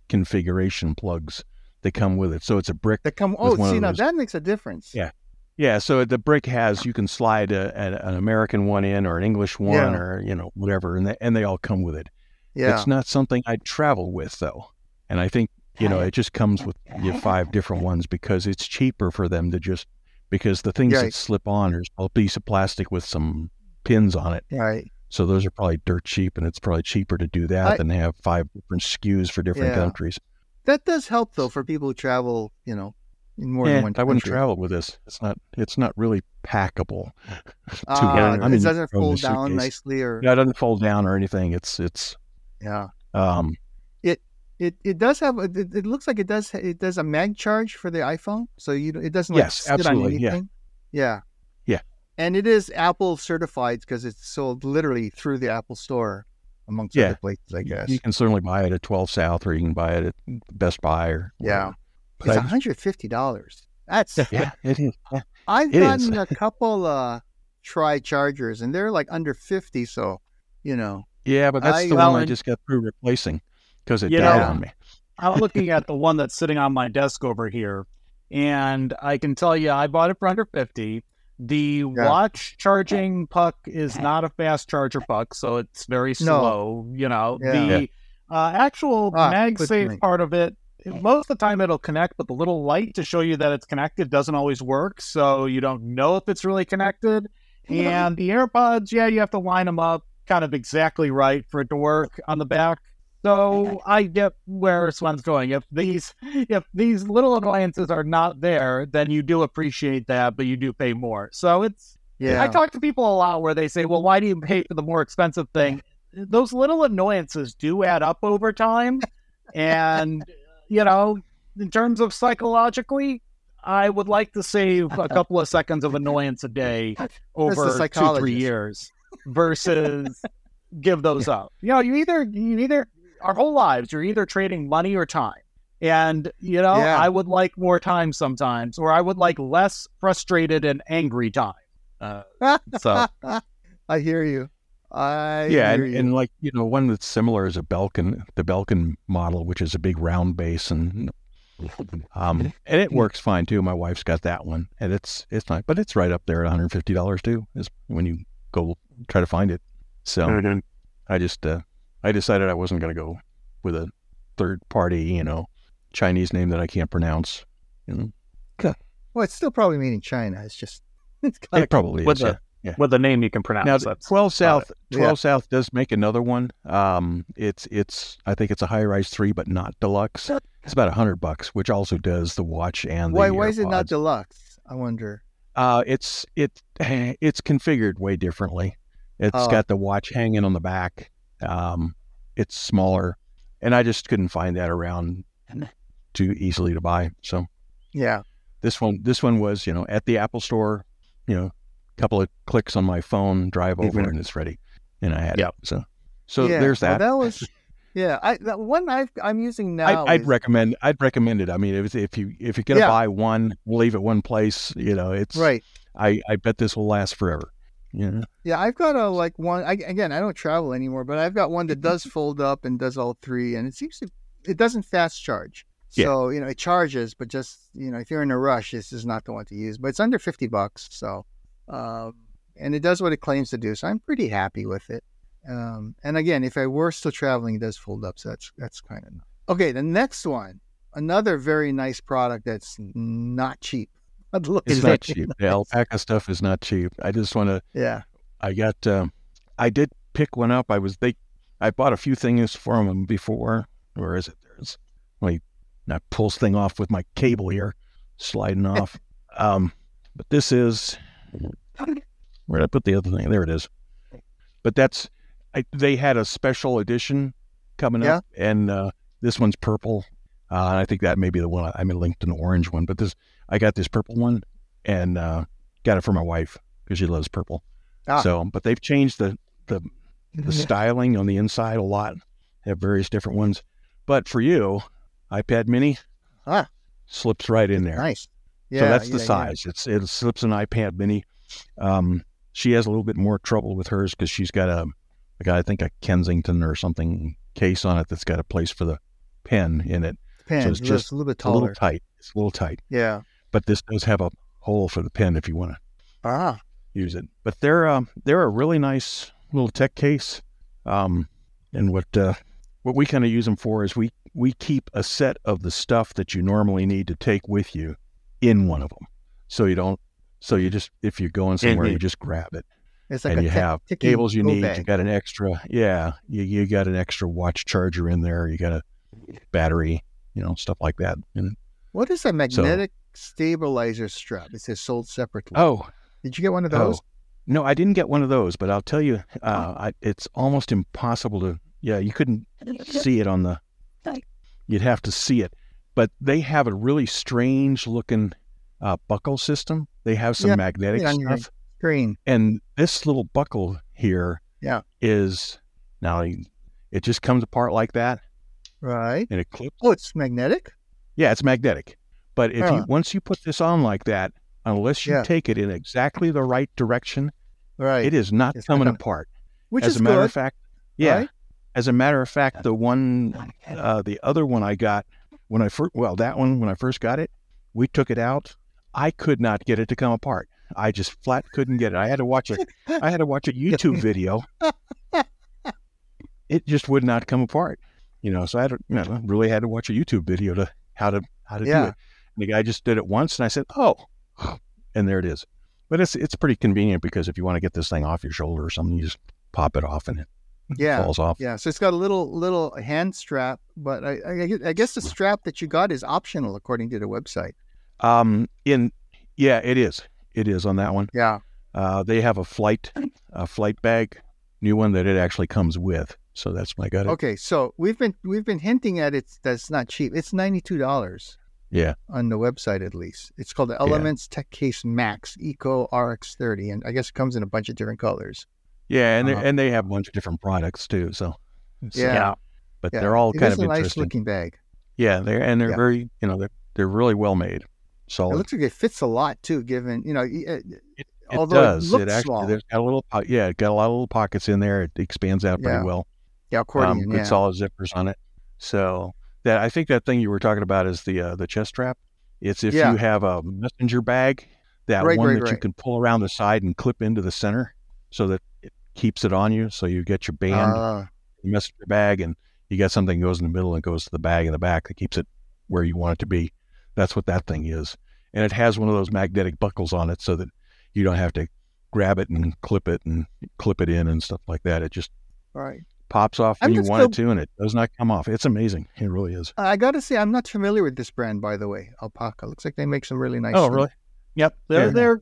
configuration plugs that come with it. So it's a brick. that come. Oh, one see now those- that makes a difference. Yeah. Yeah. So the brick has you can slide a, an, an American one in or an English one Yeah. or you know whatever, and they, and they all come with it. Yeah. It's not something I'd travel with though. And I think, you know, it just comes with <laughs> your five different ones because it's cheaper for them to just because the things Right. that slip on are a piece of plastic with some pins on it. Right. So those are probably dirt cheap and it's probably cheaper to do that I- than have five different SKUs for different Yeah. countries. That does help though for people who travel. You know, in more Yeah, than one I wouldn't travel with this. It's not it's not really packable. <laughs> Uh. I it doesn't you fold down nicely, or Yeah, it doesn't fold down or anything. It's it's yeah. um It it does have. It, it looks like it does. It does a mag charge for the iPhone, so you it doesn't like Yes, sit absolutely, yeah. anything. Yeah. Yeah. And it is Apple certified because it's sold literally through the Apple Store, amongst Yeah. other places, I guess. you can certainly buy it at 12 South or you can buy it at Best Buy or Yeah. But It's I one just- hundred fifty dollars. That's yeah, it is. Yeah. I've It is. gotten a couple uh tri chargers and they're like under fifty, so you know. Yeah, but that's I- the well, one I just got through replacing because it died know- on me. I'm looking <laughs> at the one that's sitting on my desk over here, and I can tell you I bought it for under 50. The watch charging puck is not a fast charger puck, so it's very No. slow. You know, Yeah. the uh, actual Ah, MagSafe part of it, most of the time it'll connect, but the little light to show you that it's connected doesn't always work, so you don't know if it's really connected. <laughs> And the AirPods, yeah, you have to line them up kind of exactly right for it to work on the back. So I get where Sven's going. If these if these little annoyances are not there, then you do appreciate that, but you do pay more. So it's Yeah. I talk to people a lot where they say, "Well, why do you pay for the more expensive thing?" Those little annoyances do add up over time, and you know, in terms of psychologically, I would like to save a <laughs> couple of seconds of annoyance a day over two three years versus give those up. You know, you either you either our whole lives you're either trading money or time. And you know, Yeah. I would like more time sometimes, or I would like less frustrated and angry time. Uh, <laughs> so I hear you. I yeah, and, and like you know, one that's similar is a Belkin, the Belkin model, which is a big round base, and um, and it works fine too. My wife's got that one, and it's it's nice, but it's right up there at 150 dollars too. Is when you go try to find it. So I just uh, I decided I wasn't going to go with a third party, you know, Chinese name that I can't pronounce. You know, well, it's still probably made in China. It's just <laughs> it's kind it probably with is. the yeah. Yeah. with the name you can pronounce. Now, that's 12 South, Yeah. 12 South does make another one. Um, it's it's I think it's a Hi Rise three, but not deluxe. It's about a hundred bucks, which also does the watch and the why why is it not deluxe? I wonder. Uh, it's it it's configured way differently. It's Oh. got the watch hanging on the back. Um, it's smaller, and I just couldn't find that around too easily to buy. So Yeah. this one this one was you know at the Apple Store, you know, a couple of clicks on my phone, drive over, Mhm. and it's ready, and I had Yep. it. So so yeah. there's Well, that. that was Yeah, I the one i am using now. I, would is, recommend. I'd recommend it. I mean, if if you if you're gonna Yeah. buy one, leave it one place. You know, it's right. I I bet this will last forever. Yeah. Yeah, I've got a like one. I, again, I don't travel anymore, but I've got one that <laughs> does fold up and does all three, and it seems to it doesn't fast charge. Yeah. So you know it charges, but just you know if you're in a rush, this is not the one to use. But it's under fifty bucks, so um, and it does what it claims to do. So I'm pretty happy with it. Um, and again, if I were still traveling, it does fold up, so that's that's kind of nice. okay. The next one, another very nice product that's not cheap. <laughs> Look, It's not cheap. <laughs> The Alpaka stuff is not cheap. I just want to. Yeah. I got. Um, I did pick one up. I was they. I bought a few things from them before. Where is it? There's. Like, I pull this thing off with my cable here, sliding off. <laughs> Um, but this is. Where did I put the other thing? There it is. But that's. I, they had a special edition coming Yeah. up, and uh, this one's purple. Uh, I think that may be the one. I, I mean, linked an orange one, but this I got this purple one, and uh, got it for my wife because she loves purple. Ah. So, but they've changed the the the <laughs> styling on the inside a lot. They have various different ones. But for you, iPad Mini Ah. slips right in there. Nice. Yeah, so that's the yeah, yeah. size. It's it slips an iPad Mini. Um, she has a little bit more trouble with hers because she's got a, a guy I think a Kensington or something case on it that's got a place for the pen in it. Pen, it's it's just a little bit It's a little tight. It's a little tight. Yeah. But this does have a hole for the pen if you want to Ah. use it. But they're um, they're a really nice little tech case. Um, and what uh, what we kind of use them for is we we keep a set of the stuff that you normally need to take with you in one of them, so you don't. So you just if you're going somewhere, you just grab it, It's like and a you tech- have cables you need. You got an extra, yeah, you you got an extra watch charger in there. You got a battery, you know, stuff like that. And What is a magnetic stabilizer strap? It says sold separately. oh, Did you get one of Oh, those? no, I didn't get one of those, but I'll tell you, uh, I, it's almost impossible to. Yeah, you couldn't see it on the. You'd have to see it, but they have a really strange looking uh, buckle system. They have some Yeah, magnetic yeah, stuff, Green. and this little buckle here Yeah. is now it just comes apart like that, Right. and it clips. Oh, it's magnetic? Yeah, it's magnetic, but if you once you put this on like that, unless you Yeah. take it in exactly the right direction, Right. it is not It's coming apart. Which as is a matter good. of fact, yeah. right? As a matter of fact, the one, uh, the other one I got when I first, well, that one when I first got it, we took it out. I could not get it to come apart. I just flat couldn't get it. I had to watch a, <laughs> I had to watch a <laughs> YouTube video. It just would not come apart, you know. So I had to, you know, really had to watch a YouTube video to how to how to do it. And the guy just did it once, and I said, "Oh," <sighs> and there it is. But it's it's pretty convenient because if you want to get this thing off your shoulder or something, you just pop it off and it Yeah. falls off. Yeah. So it's got a little little hand strap, but I, I, I guess the strap that you got is optional according to the website. Um, in yeah, it is. It is on that one. Yeah. Uh, they have a flight, a flight bag, new one that it actually comes with. So that's my it. Okay. So we've been we've been hinting at it that's not cheap. It's ninety two dollars. Yeah. On the website, at least, it's called the Elements Tech Case Max Eco RX thirty, and I guess it comes in a bunch of different colors. Yeah, and they Uh-huh. and they have a bunch of different products too. So, so- Yeah. but Yeah. they're all It kind is of a nice looking bag. Yeah, they're and they're Yeah. very you know they're they're really well made. It looks like it fits a lot too, given you know. uh, It, although it does. looks actually small. there's got a little yeah, it got a lot of little pockets in there. It expands out pretty Yeah. well. Yeah, accordion. um, yeah. solid zippers on it. So that I think that thing you were talking about is the uh, the chest strap. It's if Yeah. you have a messenger bag, that Right, one right, that you can pull around the side and clip into the center, so that it keeps it on you. So you get your band, your messenger bag, and you got something that goes in the middle and goes to the bag in the back that keeps it where you want it to be. That's what that thing is, and it has one of those magnetic buckles on it, so that you don't have to grab it and clip it and clip it in and stuff like that. It just all right. pops off when you just want it to, and it does not come off. It's amazing. It really is. I got to say, I'm not familiar with this brand, by the way. Alpaka looks like they make some really nice. Oh, things. really? Yep, they're Yeah. they're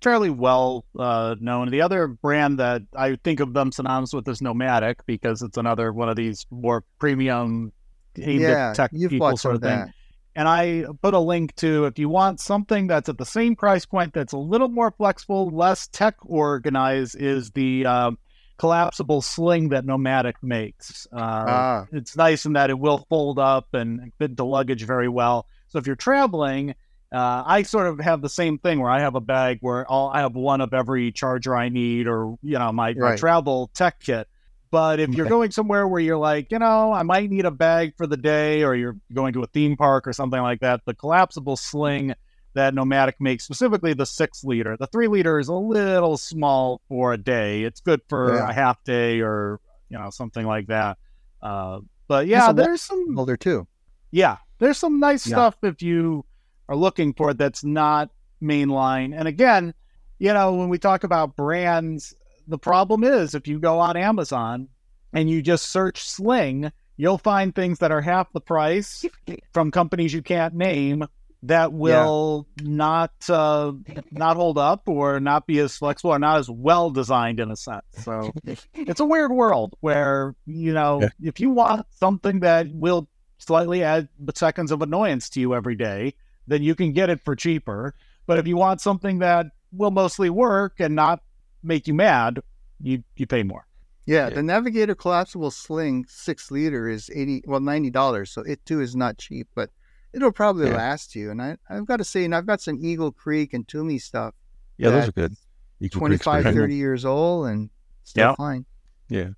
fairly well uh, known. The other brand that I think of them synonymous with is Nomatic because it's another one of these more premium aimed Yeah, at tech you've people sort of of thing. And I put a link to if you want something that's at the same price point that's a little more flexible, less tech organized, is the um, collapsible sling that Nomatic makes. Uh, Ah. It's nice in that it will fold up and fit the luggage very well. So if you're traveling, uh, I sort of have the same thing where I have a bag where all I have one of every charger I need, or you know my, my travel tech kit. But if you're going somewhere where you're like, you know, I might need a bag for the day, or you're going to a theme park or something like that, the collapsible sling that Nomatic makes, specifically the six liter. The three liter is a little small for a day. It's good for Yeah. a half day or you know something like that. Uh, but yeah, there's some Holder too. yeah, there's some nice Yeah. stuff if you are looking for it that's not mainline. And again, you know, when we talk about brands, the problem is if you go on Amazon and you just search Sling, you'll find things that are half the price <laughs> from companies you can't name that will not uh, not hold up or not be as flexible or not as well designed in a sense. So <laughs> it's a weird world where you know Yeah. if you want something that will slightly add seconds of annoyance to you every day, then you can get it for cheaper. But if you want something that will mostly work and not make you mad, you you pay more. Yeah, Yeah. the Navigator collapsible sling six liter is eighty well ninety dollars. So it too is not cheap, but it'll probably Yeah. last you. And I I've got to say, and I've got some Eagle Creek and Tumi stuff. Yeah, those are good. Equal 25, 30 years old and still Yeah. fine. Yeah.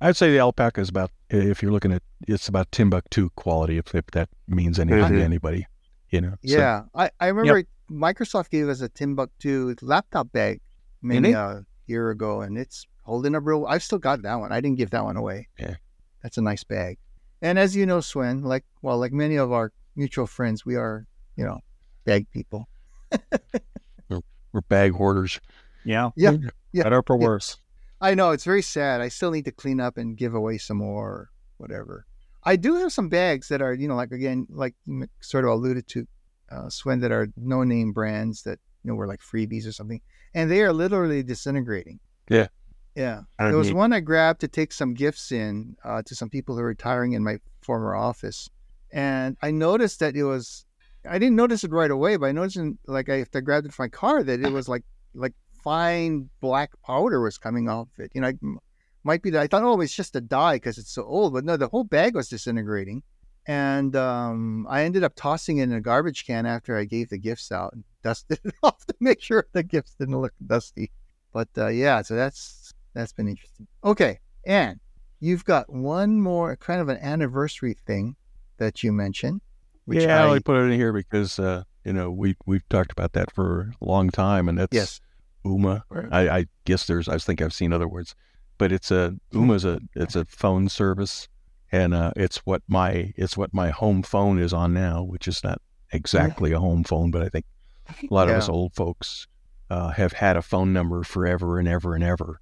I'd say the Alpaka is about, if you're looking at, it's about Timbuk2 quality, if, if that means anything Mhm. to anybody, you know? So- Yeah, I, I remember Microsoft gave us a Timbuk2 laptop bag maybe a year ago, and it's holding up real. I've still got that one. I didn't give that one away. Yeah. that's a nice bag. And as you know, Sven, like well, like many of our mutual friends, we are you know bag people. <laughs> we're bag hoarders. Yeah. Yeah, yeah, Better for yeah. worse. I know it's very sad. I still need to clean up and give away some more, or whatever. I do have some bags that are, you know, like again, like sort of alluded to, uh, Sven, that are no name brands that you know were like freebies or something, and they are literally disintegrating. Yeah. yeah. There was neat. one I grabbed to take some gifts in uh, to some people who are retiring in my former office, and I noticed that it was. I didn't notice it right away, but I noticed in, like I, if I grabbed it from my car that it was like like fine black powder was coming off it. You know, I- might be that I thought, oh, it's just a dye because it's so old, but no, the whole bag was disintegrating, and um, I ended up tossing it in a garbage can after I gave the gifts out and dusted it <laughs> off to make sure the gifts didn't look dusty. But uh, yeah, so that's that's been interesting. Okay, and you've got one more kind of an anniversary thing that you mentioned. Which yeah, I, I put it in here because, uh, you know, we, we've talked about that for a long time, and that's yes, Ooma. I, I guess there's, I think I've seen other words, but it's a, Ooma's a, it's a phone service, and uh, it's what my, it's what my home phone is on now, which is not exactly a home phone, but I think a lot of us old folks uh, have had a phone number forever and ever and ever,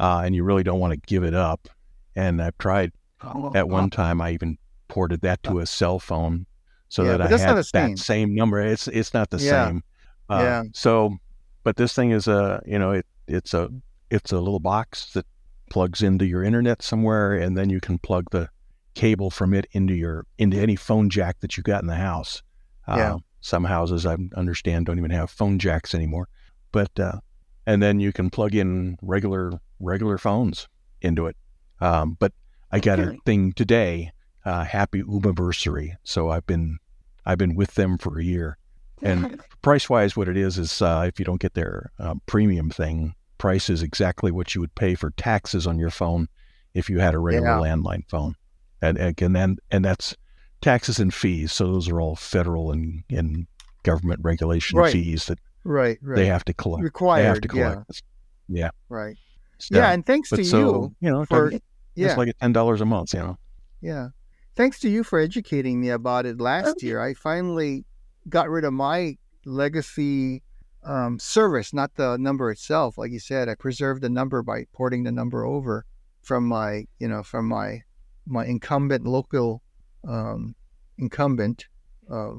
uh, and you really don't want to give it up. And I've tried at one time. I even ported that to a cell phone so Yeah, that I had the same. that same number. It's it's not the Yeah. same. Uh, Yeah. So, but this thing is a you know it it's a it's a little box that plugs into your internet somewhere, and then you can plug the cable from it into your into any phone jack that you got in the house. Uh, Yeah. Some houses I understand don't even have phone jacks anymore, but uh, and then you can plug in regular regular phones into it. Um, but I got a thing today. Uh, happy Oomaversary. So I've been I've been with them for a year. And <laughs> price wise, what it is is uh, if you don't get their uh, premium thing, price is exactly what you would pay for taxes on your phone if you had a regular Yeah. landline phone. And again, and, and that's taxes and fees. So those are all federal and, and government regulation Right. fees that right, right. they have to collect. Required, They have to collect. yeah, collect. right. So- Yeah, and thanks to so you you know, for it's yeah, like ten dollars a month. You know, Yeah. Thanks to you for educating me about it last year. I finally got rid of my legacy um, service, not the number itself. Like you said, I preserved the number by porting the number over from my, you know, from my my incumbent local um, incumbent, uh,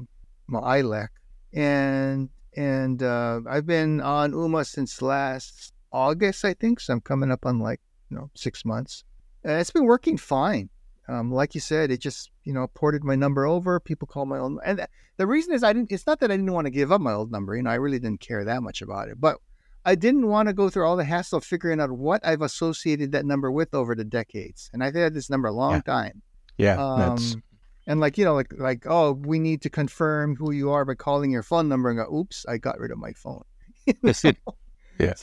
my ILEC, and and uh, I've been on Ooma since last August, I think. So I'm coming up on like you know six months. And it's been working fine. Um, like you said, it just you know ported my number over. People call my old, and th- the reason is I didn't. It's not that I didn't want to give up my old number. You know, I really didn't care that much about it. But I didn't want to go through all the hassle of figuring out what I've associated that number with over the decades, and I've had this number a long Yeah. time. Yeah, Um, that's and like you know, like like oh, we need to confirm who you are by calling your phone number. And go, oops, I got rid of my phone. <laughs> Yeah.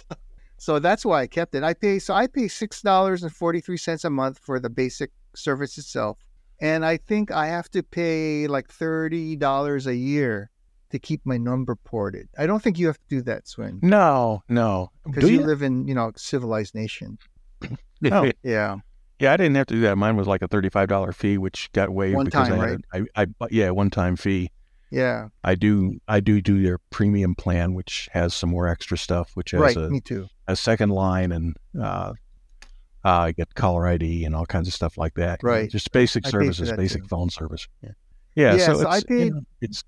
So that's why I kept it. I pay so I pay six dollars and forty three cents a month for the basic service itself, and I think I have to pay like thirty dollars a year to keep my number ported. I don't think you have to do that, Sven, no, no. because Do you you? live in you know civilized nation. <laughs> Oh. Yeah, Yeah, I didn't have to do that. Mine was like a thirty-five dollar fee, which got waived One because time, I had a- I, I yeah one time fee. yeah, I do I do do their premium plan, which has some more extra stuff, which has right. a, Me too. a second line and uh, uh, I get caller ID and all kinds of stuff like that. Right. just basic I services, basic too. phone service. Yeah, yeah. Yeah, so, so I it's, you paid- know, it's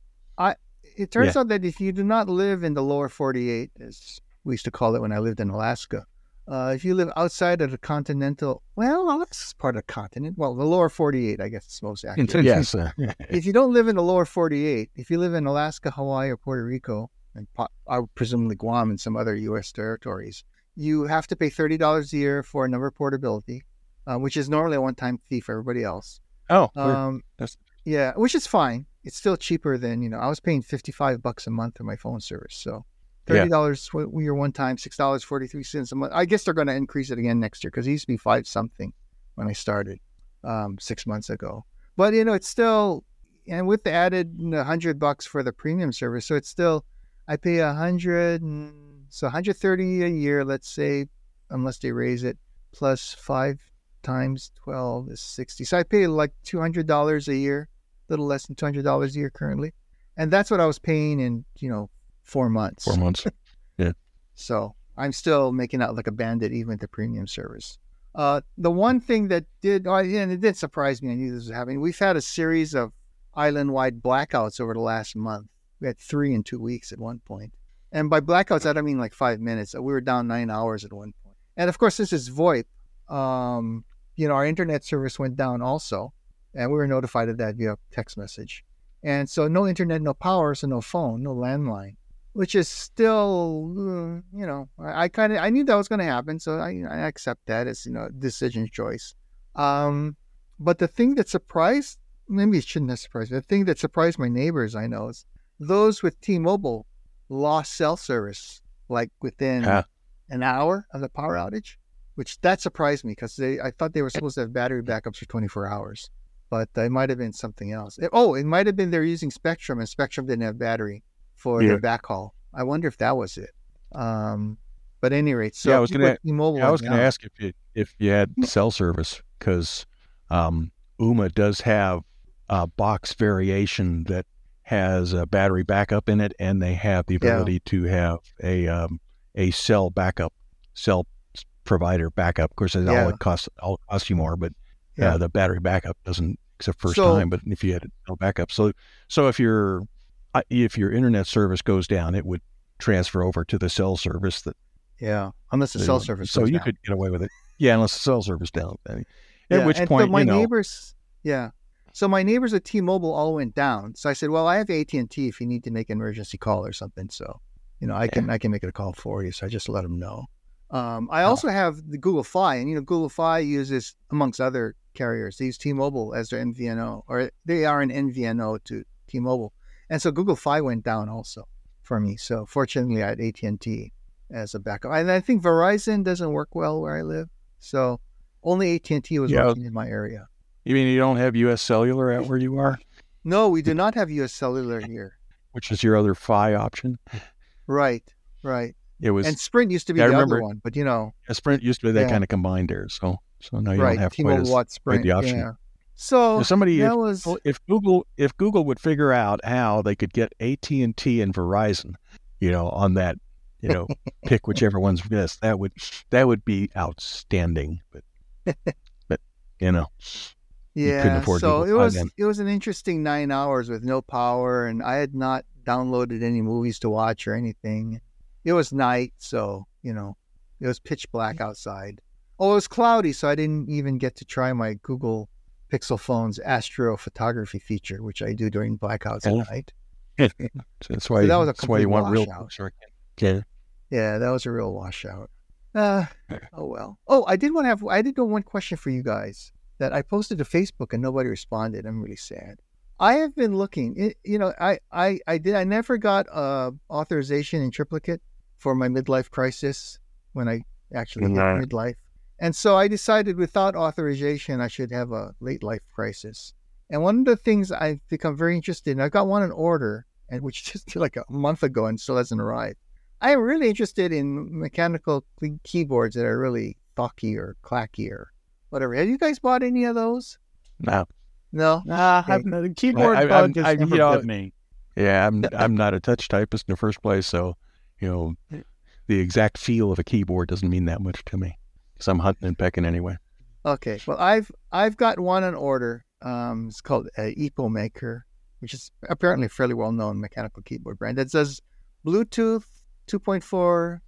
It turns out that if you do not live in the lower 48, as we used to call it when I lived in Alaska, uh, if you live outside of the continental, well, Alaska's part of the continent. Well, the lower 48, I guess is most accurate. yes, <laughs> if you don't live in the lower 48, if you live in Alaska, Hawaii, or Puerto Rico, and po- uh, presumably Guam and some other U.S. territories, you have to pay $30 a year for number portability, uh, which is normally a one time fee for everybody else. oh, Um, that's- yeah, which is fine. It's still cheaper than you know. I was paying fifty five bucks a month for my phone service, so Yeah. Thirty dollars yeah. your one time, six dollars forty three cents a month. I guess they're going to increase it again next year because it used to be five something when I started um, six months ago. But you know, it's still and with the added hundred bucks for the premium service, so it's still I pay a hundred so hundred thirty a year, let's say, unless they raise it, plus five times 12 is 60 so i pay like $200 a year a little less than $200 a year currently and that's what i was paying in you know four months four months. Yeah. <laughs> so i'm still making out like a bandit even with the premium service uh, the one thing that did oh, and it did surprise me i knew this was happening we've had a series of island-wide blackouts over the last month we had three in two weeks at one point. and by blackouts i don't mean like five minutes we were down nine hours at one point. point and of course this is voip um, you know, our internet service went down also, and we were notified of that via text message. And so, no internet, no power, so no phone, no landline, which is still, uh, you know, I, I kind of I knew that was going to happen, so I, I accept that as you know decision choice. Um, but the thing that surprised, maybe it shouldn't have surprised me. The thing that surprised my neighbors, I know, is those with T-Mobile lost cell service like within Yeah. an hour of the power outage which that surprised me because they I thought they were supposed to have battery backups for 24 hours, but it might have been something else. It- oh, it might have been they're using Spectrum and Spectrum didn't have battery for Yeah. their backhaul. I wonder if that was it. Um, but at any rate, so Yeah, I was gonna- T-Mobile Yeah, I was going to ask if you if you had cell service because um, Ooma does have a box variation that has a battery backup in it, and they have the Yeah. ability to have a um, a cell backup, cell provider backup. Of course, it Yeah. all it costs all costs you more, but Yeah. uh, the battery backup doesn't. It's the first So- time, but if you had a cell backup, so so if your uh, if your internet service goes down, it would transfer over to the cell service that Yeah, unless the cell service. So you down. could get away with it. Yeah, unless the cell service down. At Yeah, which and point, so my you know, neighbors, yeah. So my neighbors at T-Mobile all went down. So I said, well, I have AT and T if you need to make an emergency call or something. So, you know, I can I can make it a call for you. So I just let them know. Um, I Oh. also have the Google Fi, and you know, Google Fi uses amongst other carriers, they use T-Mobile as their MVNO, or they are an MVNO to T-Mobile, and so Google Fi went down also for me. So fortunately, I had AT and T as a backup, and I think Verizon doesn't work well where I live, so only AT and T was Yeah. working in my area. you mean you don't have U.S. Cellular out where you are, <laughs> No, we do not have U.S. Cellular here. which is your other Fi option. Right, right. It was And Sprint used to be Yeah, the remember- other one, but you know, Sprint used to be that Yeah. kind of combined there, so so now you right? don't have quite T-Mobile as Watt quite Sprint. the option. So If somebody if, was if Google if Google would figure out how they could get AT and T and Verizon, you know, on that, you know, pick whichever one's best, that would that would be outstanding. But <laughs> but you know, you couldn't yeah. afford So it was it was an interesting nine hours with no power, and I had not downloaded any movies to watch or anything. It was night, so you know, it was pitch black outside. Oh, it was cloudy, so I didn't even get to try my Google Pixel phone's astrophotography feature, which I do during blackouts Oh. at night. <laughs> So that's why So that was a that's why you complete want real washout. sure. Yeah. Yeah, that was a real washout. Uh, oh well. Oh, I did want to have. I did know one question for you guys that I posted to Facebook and nobody responded. I'm really sad. I have been looking. It, you know, I, I, I did. I never got uh, authorization in triplicate for my midlife crisis when I actually hit midlife, and so I decided without authorization I should have a late life crisis. And one of the things I've become very interested in, I got one in order, and which <laughs> just like a month ago and still hasn't arrived. I am really interested in mechanical keyboards that are really thocky or clacky or whatever. Have you guys bought any of those? No. No. Nah, okay. the keyboard I, bug I, I, never you know, me. Yeah, I'm I'm not a touch typist in the first place, so you know the exact feel of a keyboard doesn't mean that much to me because I'm hunting and pecking anyway. Okay, well I've I've got one on order. Um, it's called uh, EpoMaker, which is apparently a fairly well known mechanical keyboard brand that says Bluetooth 2.4.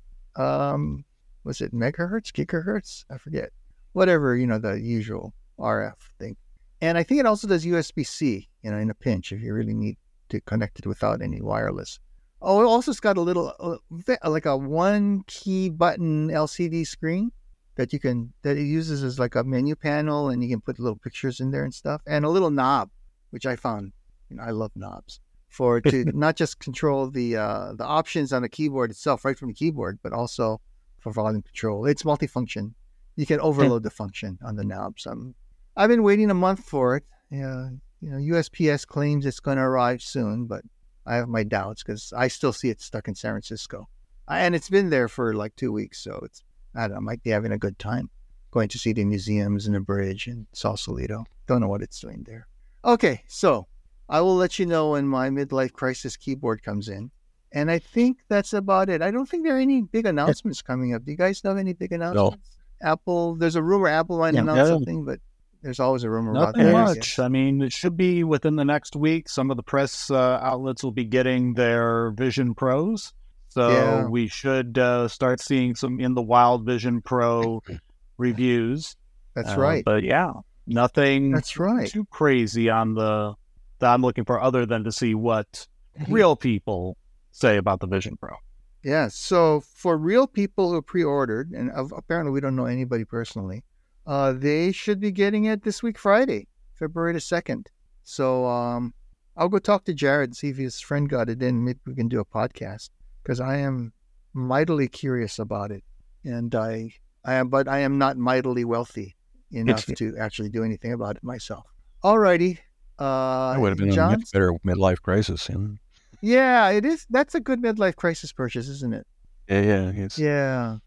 Um, was it megahertz, gigahertz? I forget. Whatever you know the usual RF thing. And I think it also does USB C, you know, in a pinch if you really need to connect it without any wireless. Oh, it also has got a little, uh, like a one key button LCD screen that you can, that it uses as like a menu panel and you can put little pictures in there and stuff. And a little knob, which I found, you know, I love knobs for to <laughs> not just control the, uh, the options on the keyboard itself right from the keyboard, but also for volume control. It's multifunction. You can overload the function on the knobs. I'm I've been waiting a month for it. Yeah, you know, USPS claims it's going to arrive soon, but I have my doubts because I still see it stuck in San Francisco, and it's been there for like two weeks. So it's I don't know, might be having a good time going to see the museums and the bridge in Sausalito. Don't know what it's doing there. Okay, so I will let you know when my midlife crisis keyboard comes in. And I think that's about it. I don't think there are any big <laughs> announcements coming up. Do you guys know any big announcements? No. Apple, there's a rumor Apple might yeah, announce yeah. something, but there's always a rumor Nothing about that. much. I mean, it should be within the next week. Some of the press uh, outlets will be getting their Vision Pros. So yeah. we should uh, start seeing some in the wild Vision Pro <laughs> reviews. That's uh, right. But yeah, nothing That's right. too crazy on the that I'm looking for other than to see what real people say about the Vision Pro. Yeah. So for real people who pre-ordered, and apparently we don't know anybody personally, uh, they should be getting it this week, Friday, February the 2nd. So um, I'll go talk to Jared and see if his friend got it in. Maybe we can do a podcast because I am mightily curious about it. And I, I am, but I am not mightily wealthy enough to actually do anything about it myself. Alrighty. Uh, that would have been Jon? a much better midlife crisis. Yeah, it is. That's a good midlife crisis purchase, isn't it? Yeah, yeah. It's, yeah.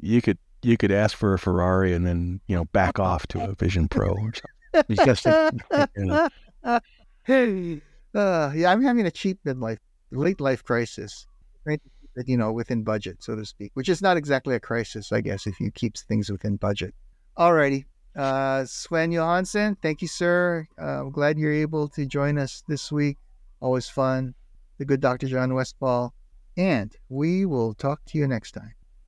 You could you could ask for a Ferrari and then you know back off to a Vision Pro or something. Just, <laughs> <laughs> you know. uh, yeah, I'm having a cheap midlife, late life crisis. Right? You know, within budget, so to speak, which is not exactly a crisis, I guess, if you keep things within budget. Alrighty. Uh, Sven Johannsen, thank you, sir. Uh, I'm glad you're able to join us this week. Always fun. The good Dr. Jon Westfall. And we will talk to you next time.